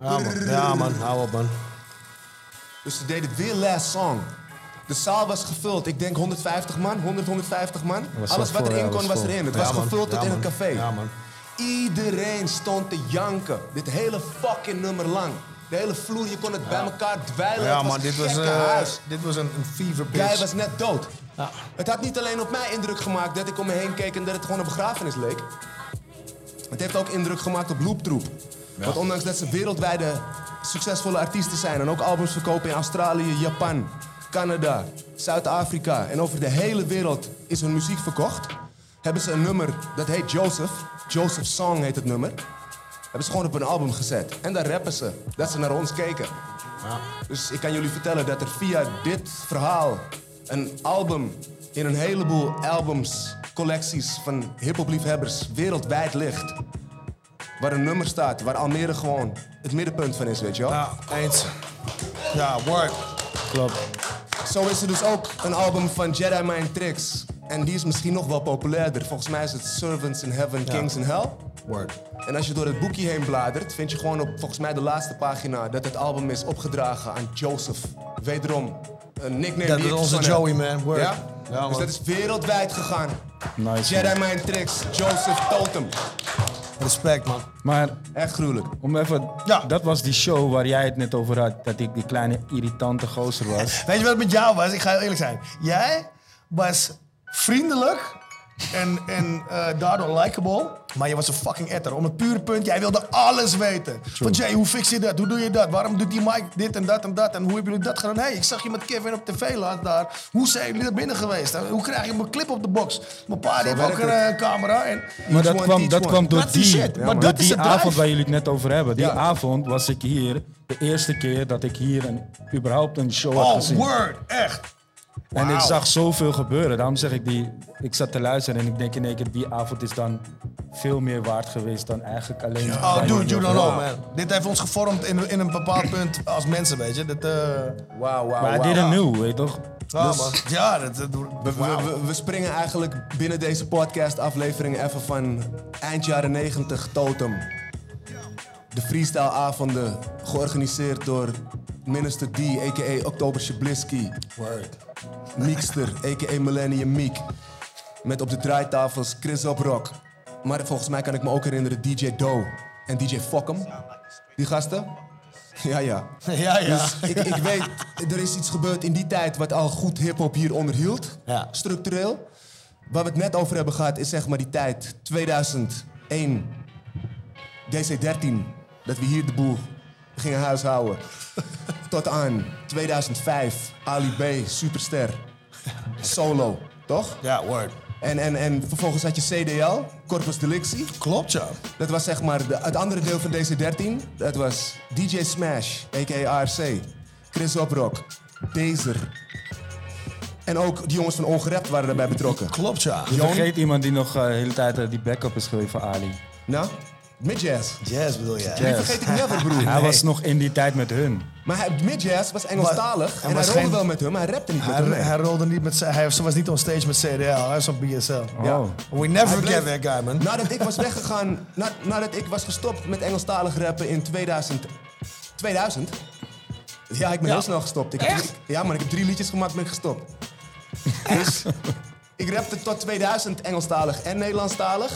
Ja man, ja, man. hou op man. Dus ze deden weer Last Song. De zaal was gevuld. Ik denk 150 man, 100, 150 man. Alles wat ja, erin kon was erin. Het Ja, was gevuld tot Ja, in een café. Ja, man. Iedereen stond te janken. Dit hele fucking nummer lang. De hele vloer, je kon het bij elkaar dweilen. Ja het man, dit een was, eh, huis. dit was een, een fever Jij pitch. was net dood. Ja. Het had niet alleen op mij indruk gemaakt dat ik om me heen keek en dat het gewoon een begrafenis leek. Het heeft ook indruk gemaakt op Loop Troop. Want ondanks dat ze wereldwijde succesvolle artiesten zijn en ook albums verkopen in Australië, Japan, Canada, Zuid-Afrika en over de hele wereld is hun muziek verkocht, hebben ze een nummer dat heet Joseph. Joseph Song heet het nummer. Hebben ze gewoon op een album gezet. En daar rappen ze dat ze naar ons keken. Dus ik kan jullie vertellen dat er via dit verhaal een album in een heleboel albums, collecties van hip-hop-liefhebbers wereldwijd ligt. Waar een nummer staat, waar Almere gewoon het middenpunt van is, weet je wel. Ja, eens. Ja, word. Klopt. Zo is er dus ook een album van Jedi Mind Tricks. En die is misschien nog wel populairder. Volgens mij is het Servants in Heaven, Kings in Hell. Word. En als je door het boekje heen bladert, vind je gewoon op volgens mij de laatste pagina dat het album is opgedragen aan Joseph. Wederom een nickname Dat die is ik onze verzonnen Joey, heb. man. Word. Ja? Ja, man. dus dat is wereldwijd gegaan. Nice. Jedi man. Mind Tricks, Joseph Totem. Respect, man. Maar Echt gruwelijk. om even, Ja. dat was die show waar jij het net over had, dat ik die kleine irritante gozer was. Weet je wat het met jou was? Ik ga heel eerlijk zijn. Jij was vriendelijk en, en eh, daardoor likable. Maar je was een fucking etter. Om het pure punt, jij wilde alles weten. Van Jay, hoe fix je dat? Hoe doe je dat? Waarom doet die Mike dit en dat en dat? En hoe hebben jullie dat gedaan? Hé, hey, ik zag je met Kevin op tv laat daar. Hoe zijn jullie daar binnen geweest? Hoe krijg je mijn clip op de box? Mijn pa heeft ook een eh, camera. En Maar dat one, kwam, dat kwam door Dat die. Maar door dat die avond waar jullie het net over hebben. Die Ja. avond was ik hier, de eerste keer dat ik hier een, überhaupt een show had oh, gezien. word, echt. En ik zag zoveel gebeuren. Daarom zeg ik, die, ik zat te luisteren en ik denk in één keer, die avond is dan veel meer waard geweest dan eigenlijk alleen... Oh, dude, you don't know, man. Dit heeft ons gevormd in, in een bepaald punt als mensen, weet je. Dat, eh Wauw, wauw, Maar I wauw. didn't know, weet je toch? ja, Dus-. Ja, dat... dat We, we, we springen eigenlijk binnen deze podcast-aflevering even van eind jaren 90 Totem. De freestyle-avonden, georganiseerd door Minister D, a.k.a. Oktober Shablisky. Word. Meekster, a.k.a. Millennium Meek. Met op de draaitafels Chris op Rock. Maar volgens mij kan ik me ook herinneren DJ Doe en DJ Fokkem. Die gasten? Ja, ja. Ja, ja. Dus ik, ik weet, er is iets gebeurd in die tijd wat al goed hip-hop hier onderhield. Ja. Structureel. Waar we het net over hebben gehad, is zeg maar die tijd 2001, DC13. Dat we hier de boel gingen huishouden. Tot aan 2005, Ali B, superster. Solo, toch? Ja, word. En, en, en vervolgens had je CDL, Corpus Delicti. Klopt, ja. Dat was zeg maar de, het andere deel van DC13. Dat was DJ Smash, a.k.a. ARC. Chris Oprock, Dazer. En ook de jongens van Ongerept waren daarbij betrokken. Klopt, ja. Je vergeet iemand die nog eh, de hele tijd eh, die backup is geweest voor Ali. Nou, Mid-Jazz. Jazz bedoel jij? Die vergeet ik never, broer. Hij was nog in die tijd met hun. Maar hij- Mid-Jazz was Engelstalig. Maar- En hij rolde geen- wel met hem, maar hij rapte niet met Hij, hem. hij rolde niet met... Hij was niet on stage met CDL. Hij was op BSL. Ja. We never Hij forget bleef- that guy, man. Nadat ik was weggegaan, na- nadat ik was gestopt met Engelstalig rappen in 2000. 2000? Ja, ik ben Ja. heel snel gestopt. Ik heb drie- ja, maar ik heb drie liedjes gemaakt ben ik gestopt. Dus ik rapte tot 2000 Engelstalig en Nederlandstalig.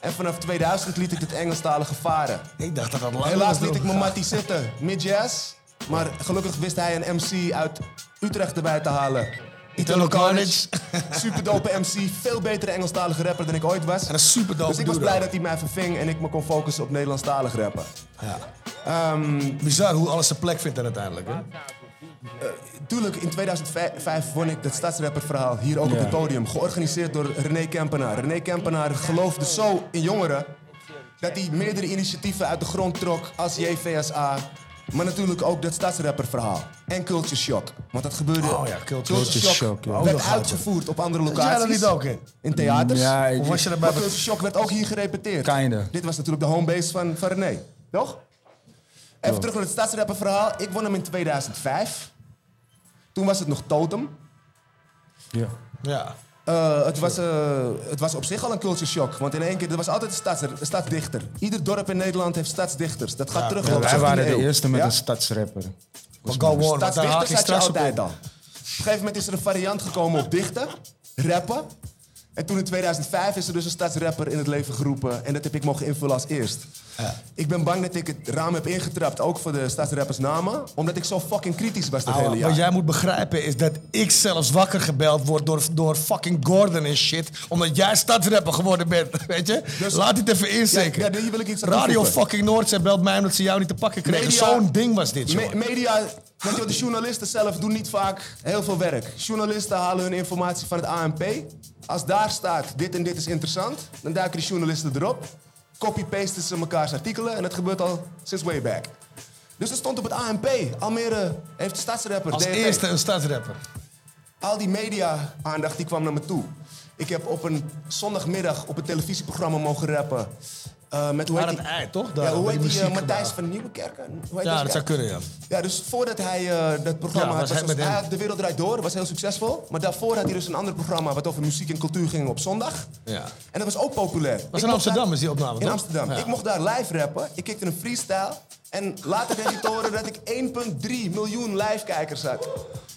En vanaf 2000 liet ik het Engelstalige varen. Ik dacht dat dat lang Helaas liet ik mijn mattie zitten, mid-jazz. Maar gelukkig wist hij een MC uit Utrecht erbij te halen. Italo Carnage. Super dope MC, veel betere Engelstalige rapper dan ik ooit was. En een super dope Dus ik was blij dat hij mij verving en ik me kon focussen op Nederlandstalig rappen. Ja. Ehm, Bizar hoe alles zijn plek vindt dan uiteindelijk, hè? Tuurlijk, in 2005 won ik dat stadsrapperverhaal hier ook op Ja. het podium. Georganiseerd door René Kempenaar. René Kempenaar geloofde zo in jongeren dat hij meerdere initiatieven uit de grond trok als JVSA. Maar natuurlijk ook dat stadsrapperverhaal. En Culture Shock. Want dat gebeurde... Oh ja, Culture Shock, ja. Werd ja. uitgevoerd op andere locaties. jij er niet ook in? In theaters. Ja, ik- Of was je Maar? Culture Shock werd ook hier gerepeteerd. Kinda. Dit was natuurlijk de homebase van, van René. Toch? Even terug naar het stadsrapperverhaal. Ik won hem in 2005. Toen was het nog Totem. Ja. Ja. Eh, het, was, eh, het was op zich al een culture shock. Want in één keer, er was altijd een, stads, een stadsdichter. Ieder dorp in Nederland heeft stadsdichters. Dat gaat terug Ja, de wij 17e waren de eeuw. eerste met Ja? een stadsrapper. Maar go Stadsdichters had je straks op altijd al. Op een gegeven moment is er een variant gekomen op dichten, rappen. En toen in 2005 is er dus een stadsrapper in het leven geroepen. En dat heb ik mogen invullen als eerst. Ik ben bang dat ik het raam heb ingetrapt, ook voor de stadsrappers namen. Omdat ik zo fucking kritisch was dat hele jaar. wat jij moet begrijpen is dat ik zelfs wakker gebeld word door, door fucking Gordon en shit. Omdat jij stadsrapper geworden bent, weet je? Dus- Laat dit even insteken. Ja, ja, wil ik iets Radio toevoegen. fucking Noordzee belt mij omdat ze jou niet te pakken kregen. Zo'n ding was dit, Me- joh. media, wat, de journalisten zelf doen niet vaak heel veel werk. Journalisten halen hun informatie van het ANP. Als daar staat, dit en dit is interessant, dan duiken die journalisten erop. Copy-pasten ze mekaars artikelen en dat gebeurt al sinds way back. Dus dat stond op het ANP. Almere heeft de stadsrapper. Als DRT. eerste een stadsrapper. Al die media-aandacht die kwam naar me toe. Ik heb op een zondagmiddag op een televisieprogramma mogen rappen. Eh, met hoe heet die, ei, toch? ja, Daar, hoe bij heet die eh, Matthijs van Nieuwekerken? Hoe heet Ja, dat zou kunnen, ja. Ja, dus voordat hij eh, dat programma Ja, had, was hij had De Wereld Draait Door, was heel succesvol. Maar daarvoor had hij dus een ander programma wat over muziek en cultuur ging op zondag. Ja. En dat was ook populair. Was in Amsterdam daar- is die opname, In toch? Amsterdam. Ja. Ik mocht daar live rappen. Ik kikte een freestyle. En later kreeg ik te horen dat ik 1,3 miljoen live-kijkers had.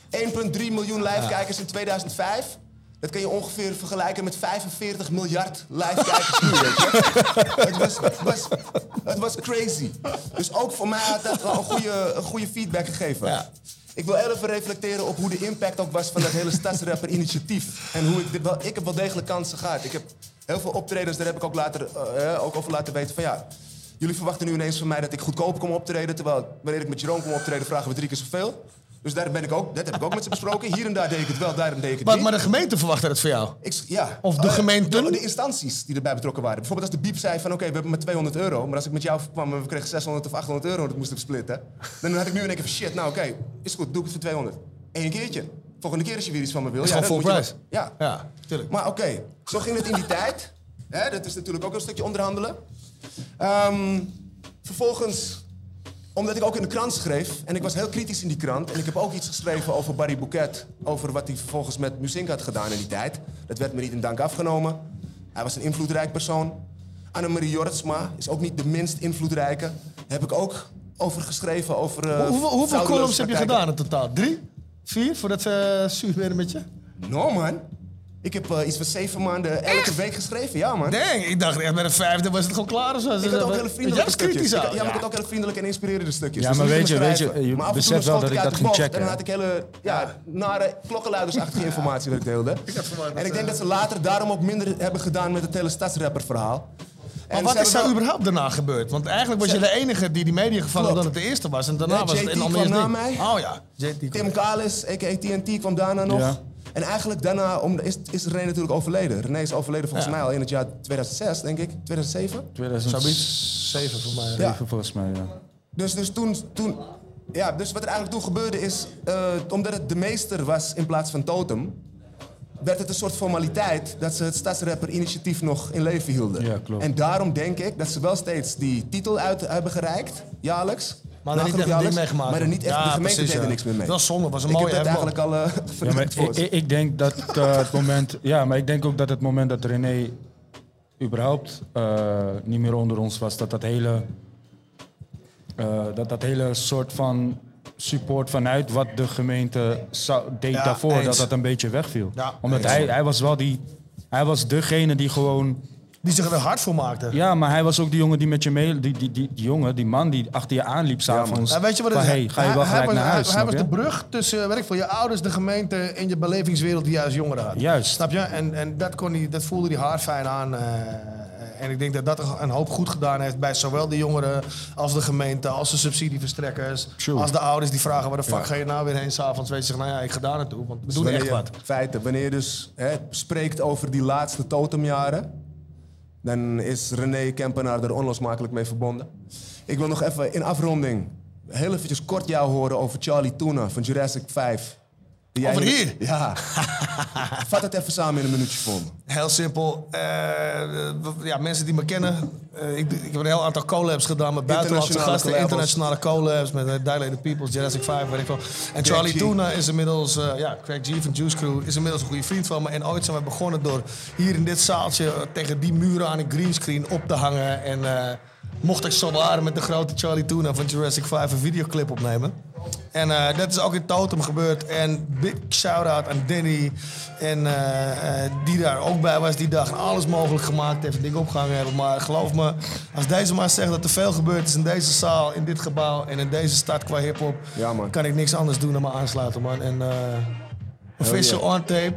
1,3 miljoen live-kijkers in 2005. Dat kan je ongeveer vergelijken met 45 miljard live-kijkers nu, weet je. Het was, het, was, het was crazy. Dus ook voor mij had dat wel een goede, een goede feedback gegeven. Ja. Ik wil even reflecteren op hoe de impact ook was van dat hele stadsrapper-initiatief. En hoe ik dit wel... Ik heb wel degelijk kansen gehad. Ik heb heel veel optredens, daar heb ik ook, later, eh, eh, ook over laten weten van ja... Jullie verwachten nu ineens van mij dat ik goedkoop kom optreden... terwijl wanneer ik met Jeroen kom optreden vragen we drie keer zoveel. Dus daar ben ik ook, dat heb ik ook met ze besproken. Hier en daar deed ik het wel, daar deed ik het Maar, niet. maar de gemeente verwachtte het voor jou. Ik, ja. Of de Eh, gemeenten? De, de instanties die erbij betrokken waren. Bijvoorbeeld als de biep zei van oké, we hebben maar 200 euro. Maar als ik met jou kwam en we kregen 600 of 800 euro dat moesten we splitten. Dan had ik nu in één keer van shit, nou oké, is goed, doe ik het voor 200. Eén keertje. Volgende keer als je weer iets van me wil. Is ja, gewoon full price. Ja. Ja, tuurlijk. Maar oké, zo ging het in die tijd. Hè, dat is natuurlijk ook een stukje onderhandelen. Ehm, vervolgens, omdat ik ook in de krant schreef... en ik was heel kritisch in die krant... en ik heb ook iets geschreven over Barry Bouquet... over wat hij vervolgens met muziek had gedaan in die tijd. Dat werd me niet in dank afgenomen. Hij was een invloedrijk persoon. Annemarie Jortsma is ook niet de minst invloedrijke. Daar heb ik ook over geschreven, over... eh, hoeveel columns heb je gedaan in totaal? Drie? Vier? Voordat ze zuur werden met je? No, man. Ik heb eh, iets van zeven maanden elke week geschreven, ja, man. Dang, ik dacht echt met een vijfde was het gewoon klaar of zo. Ik had ook hele vriendelijke stukjes. Ik ja, maar ik had ook hele vriendelijke en inspirerende stukjes. Ja, Dus maar niet weet je- weet je, je beseft wel dat ik dat de ging checken, En dan had ik hele ja, nare klokkenluidersachtige informatie dat ik deelde. En ik denk dat ze later daarom ook minder hebben gedaan met het hele stadsrapper verhaal. Maar wat is er überhaupt daarna gebeurd? Want eigenlijk was je de enige die die media Klopt. dat het de eerste was. En daarna Ja, was het in kwam na mij. Oh ja. Tim Kalis, a.k.a. TNT, kwam daarna nog. En eigenlijk daarna om, is, is René natuurlijk overleden. René is overleden volgens Ja. mij al in het jaar 2006, denk ik. 2007? 2007 Zeven voor mij. Ja. volgens mij, ja. Dus, dus toen, toen... Ja, dus wat er eigenlijk toen gebeurde is... eh, omdat het de meester was in plaats van Totem... werd het een soort formaliteit dat ze het Stadsrapper-initiatief nog in leven hielden. Ja, klopt. En daarom denk ik dat ze wel steeds die titel uit hebben gereikt, jaarlijks. Maar er niet echt ding meegemaakt. Maar er niet echt, Ja, de gemeente precies, deed er ja. niks meer mee. Dat was zonde, was een ik mooie heb dat hefboom. eigenlijk al eh Ja, maar voor ik, ik, denk dat eh, het moment... Ja, maar ik denk ook dat het moment dat René überhaupt eh, niet meer onder ons was... dat dat hele... eh, dat dat hele soort van support vanuit wat de gemeente zou, deed Ja, daarvoor... eens. dat dat een beetje wegviel. Ja, Omdat eens. hij, hij was wel die... Hij was degene die gewoon... Die zich er hard voor maakte. Ja, maar hij was ook die jongen die met je mee... Die, die, die, die jongen, die man die achter je aanliep s'avonds. Ja, weet je wat het van, is? hey, ga je wel Hij- gelijk hij, naar was- huis, Hij, was je? de brug tussen weet ik, veel, je ouders, de gemeente en je belevingswereld die je als jongere had. Juist. Snap je? En, en dat, kon hij, dat voelde hij hard fijn aan. eh, en ik denk dat dat een hoop goed gedaan heeft bij zowel de jongeren als de gemeente, als de subsidieverstrekkers, True. als de ouders die vragen waar de fuck Ja. ga je nou weer heen s'avonds. Weet je, zeggen, nou ja, ik ga daar naartoe, want we Dus doen wanneer echt wat. Feiten. Wanneer je dus hè, spreekt over die laatste totemjaren, dan is René Kempenaar er onlosmakelijk mee verbonden. Ik wil nog even in afronding heel eventjes kort jou horen over Charlie Tuna van Jurassic 5. Jij Over hier? Ja. Vat het even samen in een minuutje voor me. Heel simpel. Eh, ja, mensen die me kennen. eh, ik, ik heb een heel aantal collabs gedaan met buitenlandse Internationale gasten. collabs. Internationale collabs met uh, Dilated Peoples, Jurassic 5, weet ik wel. En Charlie. Tuna is inmiddels, eh, ja, Craig G van Juice Crew, is inmiddels een goede vriend van me. En ooit zijn we begonnen door hier in dit zaaltje eh, tegen die muren aan een greenscreen op te hangen. En eh, mocht ik zo waar met de grote Charlie Tuna van Jurassic 5 een videoclip opnemen. En eh, dat is ook in Totem gebeurd. En big shout-out aan Danny. En eh, eh, die daar ook bij was die dag. En alles mogelijk gemaakt heeft. en Dingen opgehangen hebben. Maar geloof me, als deze man zegt dat er veel gebeurd is in deze zaal, in dit gebouw en in deze stad qua hip-hop. Ja. Kan ik niks anders doen dan me aansluiten, man. En official on tape.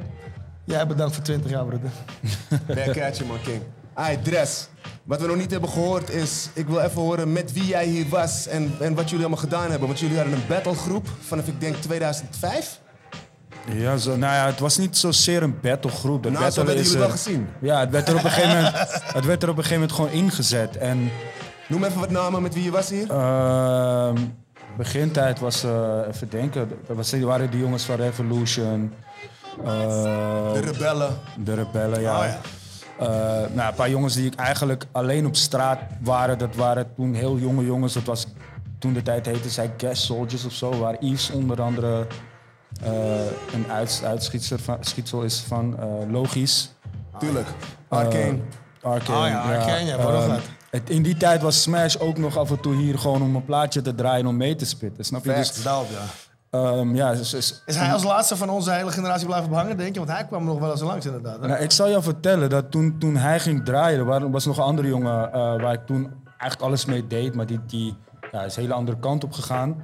Jij bedankt voor 20 jaar, broeder. Backcatcher, man, King. Ai, Dres. Wat we nog niet hebben gehoord is... Ik wil even horen met wie jij hier was en, en wat jullie allemaal gedaan hebben. Want jullie hadden een battlegroep vanaf, ik denk, 2005. Ja, zo, nou ja, het was niet zozeer een battlegroep. De Nou, battle is jullie wel er- gezien. Ja, het werd er op een gegeven moment, het werd er op een gegeven moment gewoon ingezet. En Noem even wat namen met wie je was hier. ehm, begintijd was, eh, even denken, dat was, waren die jongens van Revolution. eh, De rebellen. de rebellen, ja. Oh, ja. Eh, nou, een paar jongens die ik eigenlijk alleen op straat waren. Dat waren toen heel jonge jongens. Dat was toen de tijd heette zij Gas Soldiers of zo. Waar Yves onder andere eh, een uits, uitschietsel van, schietsel is van eh, Logisch. Tuurlijk. Arcane. Arcane, Oh ja, Arcane, ja, waarom Ehm, dat? het- in die tijd was Smash ook nog af en toe hier gewoon om een plaatje te draaien om mee te spitten. Snap je? Dus, ja. Ehm, ja, dus- Is hij als laatste van onze hele generatie blijven behangen, denk je? Want hij kwam nog wel eens langs, inderdaad. hè? Nou, ik zal jou vertellen dat toen, toen hij ging draaien, er was nog een andere jongen eh, waar ik toen eigenlijk alles mee deed, maar die, die ja, is een hele andere kant op gegaan.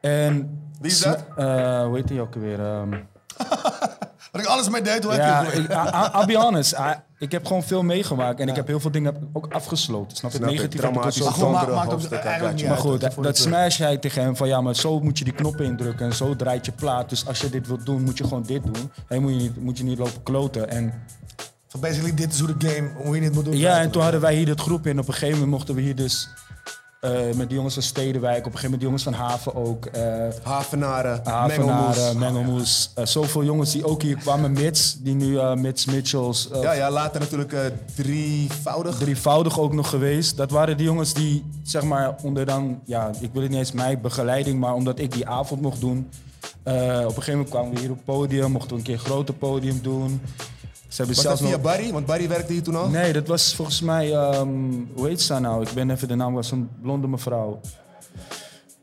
En, Wie is dat? Eh, hoe heet die ook weer? ehm, Wat ik alles mee deed, hoe ja, heb je het? ik, I- I'll be honest. I- ik heb gewoon veel meegemaakt en ik heb heel veel dingen ook afgesloten. Snap je? Snap ik, Negatief heb ik ook Maar goed, maakt, ook eigenlijk niet maar goed, dat dat, dat smash hij tegen hem van ja, maar zo moet je die knoppen indrukken en zo draait je plaat. Dus als je dit wilt doen, moet je gewoon dit doen. En moet je niet, moet je niet lopen kloten. En Van basically, dit is hoe de game, hoe je dit moet doen. Ja, en toen hadden wij hier dit groep in. Op een gegeven moment mochten we hier dus eh, met die jongens van Stedenwijk, op een gegeven moment die jongens van Haven ook, eh Havenaren. Mengelmoes. Havenaren, Mengelmoes. eh, zoveel jongens die ook hier kwamen, Mits, die nu Mits Mitchells, Ja, ja, later natuurlijk drievoudig. drievoudig ook nog geweest. Dat waren die jongens die, zeg maar, onder dan, ja, ik wil het niet eens mijn begeleiding, maar omdat ik die avond mocht doen. op een gegeven moment kwamen we hier op het podium, mochten we een keer een groter podium doen. Ze hebben Was dat zelfs via nog... Barry? Want Barry werkte hier toen al? Nee, dat was volgens mij, ehm, hoe heet ze nou? nou? Ik ben even de naam, was een blonde mevrouw.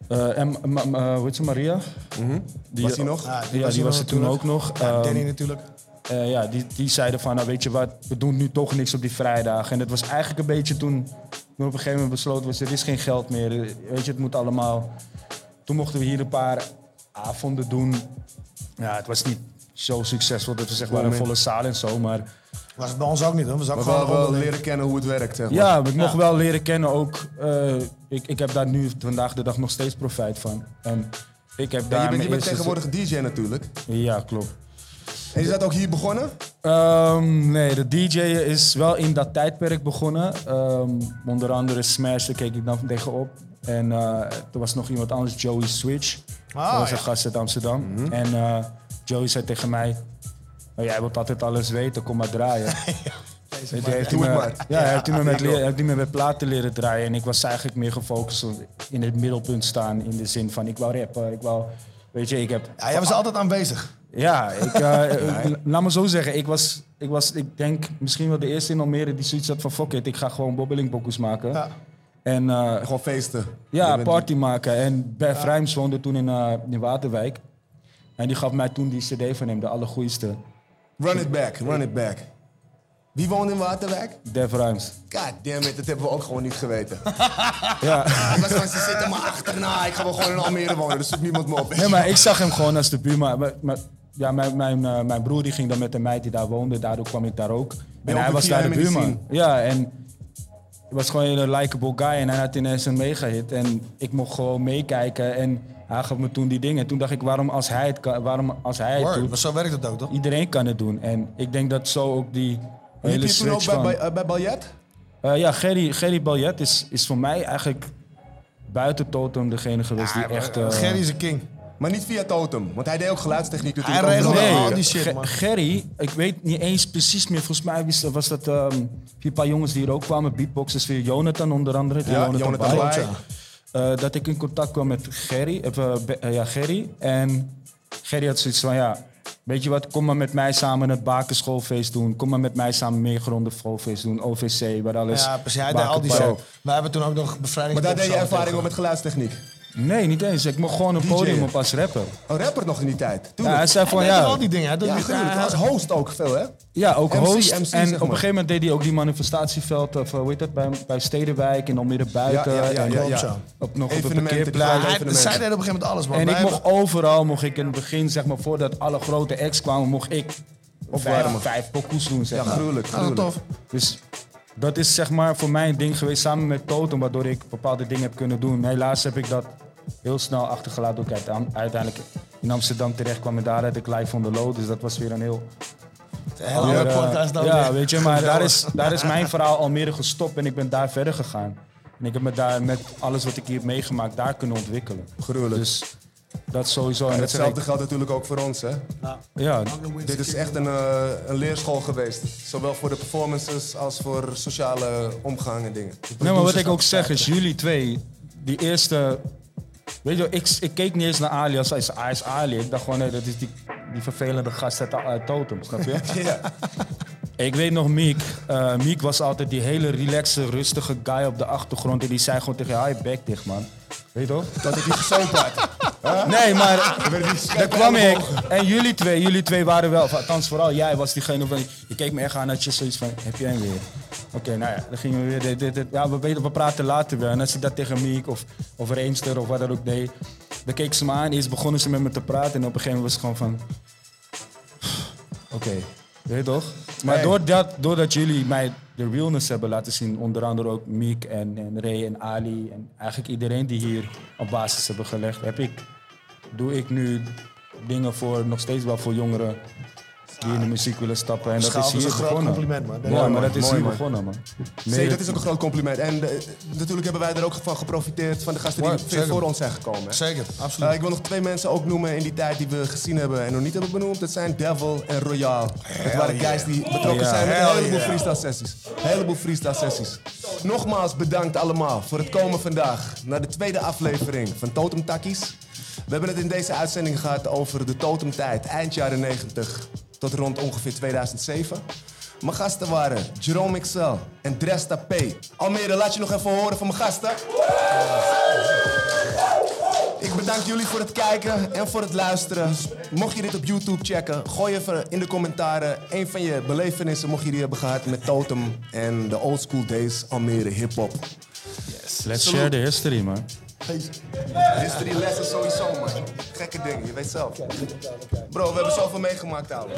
Eh, en, ma- ma- hoe heet ze, Maria? Die, Mhm. Was die nog? Ja, ja, die was er toen ook nog. Ja, Ehm, Danny natuurlijk. eh, ja, die, die zeiden van, nou weet je wat, we doen nu toch niks op die vrijdagen. En het was eigenlijk een beetje toen, toen op een gegeven moment besloten was, er is geen geld meer. Eh, Weet je, het moet allemaal. Toen mochten we hier een paar avonden doen. Ja, het was niet zo succesvol dat we zeg maar een volle zaal en zo, maar... Was het bij ons ook niet, hoor. We zaten wel, gewoon wel onderling. leren kennen hoe het werkt, zeg maar. Ja, maar ik mocht wel leren kennen ook. eh, ik, ik heb daar nu vandaag de dag nog steeds profijt van. En ik heb Ja, daar je bent, je tegenwoordig DJ natuurlijk. Ja, klopt. En je bent ook hier begonnen? Ehm, nee, de DJ is wel in dat tijdperk begonnen. Ehm, onder andere Smash, daar keek ik dan tegenop. En eh, er was nog iemand anders, Joey Switch. Ah, dat was ja. een gast uit Amsterdam. En eh, Joey zei tegen mij, "Oh, jij wilt altijd alles weten, kom maar draaien. Heeft hij het me- maar. Ja, hij heeft hij me met, leer- heeft hij me met platen leren draaien. En ik was eigenlijk meer gefocust op in het middelpunt staan. In de zin van, ik wou rappen, ik wou... Weet je, ik heb... Ja, jij was altijd aanwezig. Ja, ik, eh, eh, laat me zo zeggen. Ik was, ik was, ik denk, misschien wel de eerste in Almere die zoiets had van... Fuck it, ik ga gewoon bobbelingbokkels maken. Ja. En eh, Gewoon feesten. ja, party maken. En Bert Rijms woonde toen in, eh, in Waterwijk. En die gaf mij toen die cd van hem, de allergoeiste. Run it back, run it back. Wie woont in Waterwijk? Def Rijms. God damn it, dat hebben we ook gewoon niet geweten. Ja. Ik was van, ze zitten maar achterna. Ik ga wel gewoon in Almere wonen, dus zoekt niemand me op. Nee, maar ik zag hem gewoon als de buurman. Maar, maar, ja, mijn, mijn, eh, mijn broer die ging dan met een meid die daar woonde. Daardoor kwam ik daar ook. En hij was daar de buurman. Ja, en was gewoon een likable guy. En hij had ineens een mega hit. En ik mocht gewoon meekijken. En hij gaf me toen die dingen. En toen dacht ik, waarom als hij het, kan, waarom als hij het Word, doet, maar zo werkt het ook, toch? iedereen kan het doen. En ik denk dat zo ook die Liep hele je toen ook bij, van... bij, eh, bij Baljet? Eh, ja, Gerry, Gerry Baljet is, is voor mij eigenlijk buiten Totem degene geweest die echt... eh, Gerry is een king. Maar niet via Totem, want hij deed ook geluidstechniek Hij natuurlijk. regelde overal. al Nee, die shit, Ge- man. Gerry, ik weet niet eens precies meer. Volgens mij was, was dat ehm, een paar jongens die hier ook kwamen. Beatboxers weer Jonathan onder andere. Ja, Jonathan. Eh, dat ik in contact kwam met Gerry. Be- eh, ja, Gerry. En Gerry had zoiets van, ja, weet je wat, kom maar met mij samen het Bakenschoolfeest doen. Kom maar met mij samen Meergronden schoolfeest doen. OVC, waar alles... Ja, precies. Hij deed al die shit. Wij hebben toen ook nog bevrijding. Maar daar deed je ervaring op met geluidstechniek. Nee, niet eens. Ik mocht gewoon een DJ. podium op als rapper. Een rapper nog in die tijd. Ja, hij zei Hij van, deed ja... al die dingen. Hij doet Ja, Als host ook veel, hè? Ja, ook MC, host. MC, en zeg op een gegeven moment deed hij ook die manifestatieveld, of eh, hoe heet dat, bij, bij Stedenwijk en Almere Buiten. Ja, ja, ja, op, ja. zo. op, nog op een die Hij- deden op een gegeven moment alles, man. En ik mocht overal, mocht ik in het begin, zeg maar, voordat alle grote acts kwamen, mocht ik vijf, vijf pokoes doen, zeg Ja, maar. gruwelijk, Ja, dat is gruwelijk. tof. Dus dat is zeg maar voor mij een ding geweest samen met Totem, waardoor ik bepaalde dingen heb kunnen doen. Helaas heb ik dat heel snel achtergelaten, ook uit, uiteindelijk in Amsterdam terecht kwam en daar had ik live on the low, dus dat was weer een heel Een hele andere Ja, podcast dan Ja, weer. weet je, maar daar is, daar is mijn verhaal Almere gestopt en ik ben daar verder gegaan. En ik heb me daar met alles wat ik hier heb meegemaakt, daar kunnen ontwikkelen. Gruwelijk. Dus dat sowieso. En hetzelfde geldt natuurlijk ook voor ons, hè? Ja, Dit is echt een, eh, een leerschool geweest. Zowel voor de performances als voor sociale omgang en dingen. Nee, maar wat ik ook zeg is, jullie twee, die eerste... Weet je ik, ik keek niet eens naar Ali als hij is, hij is Ali. Ik dacht gewoon, nee, dat is die, die vervelende gast uit, uit Totem, snap je? Ja. Ik weet nog Miek. Eh Miek was altijd die hele relaxe, rustige guy op de achtergrond. En die zei gewoon tegen je, je bek dicht, man. Weet je toch? Dat ik die gezoomd had. Nee, maar daar kwam ik. En jullie twee, jullie twee waren wel, althans vooral jij was diegene van, je keek me echt aan dat je zoiets van, heb jij hem weer? Oké, nou ja, dan gingen we weer, dit, dit, dit. ja, we, weten, we praten later weer. En als ik dat tegen Miek of, of Reemster of wat dan ook deed, dan keek ze me aan. Eerst begonnen ze met me te praten en op een gegeven moment was het gewoon van, oké, weet je toch? Maar Hey. doordat, doordat jullie mij de realness hebben laten zien, onder andere ook Miek en, en Ray en Ali en eigenlijk iedereen die hier op basis hebben gelegd, heb ik, doe ik nu dingen voor, nog steeds wel voor jongeren die in de muziek willen stappen. En dat is hier een groot begonnen. compliment, man. Ja, maar dat is Mooi, hier man. begonnen, man. Nee, dat is ook een groot compliment. En eh, natuurlijk hebben wij er ook van geprofiteerd van de gasten die veel zeker. voor ons zijn gekomen. hè. Zeker, absoluut. Eh, ik wil nog twee mensen ook noemen in die tijd die we gezien hebben en nog niet hebben benoemd. Dat zijn Devil en Royal. Dat waren guys die betrokken zijn met een heleboel yeah. freestyle sessies. Een heleboel freestyle sessies. Nogmaals bedankt allemaal voor het komen vandaag naar de tweede aflevering van Totem Takkies. We hebben het in deze uitzending gehad over de totemtijd, eind jaren 90 tot rond ongeveer 2007. Mijn gasten waren Jerome Excel en Dresta P. Almere, laat je nog even horen van mijn gasten. Ik bedank jullie voor het kijken en voor het luisteren. Mocht je dit op YouTube checken, gooi even in de commentaren een van je belevenissen, mocht je die hebben gehad met Totem en de old school days Almere hip-hop. Let's share the history, man. History lessen sowieso, man. Gekke dingen, je weet zelf. Bro, we hebben zoveel meegemaakt, ouwe.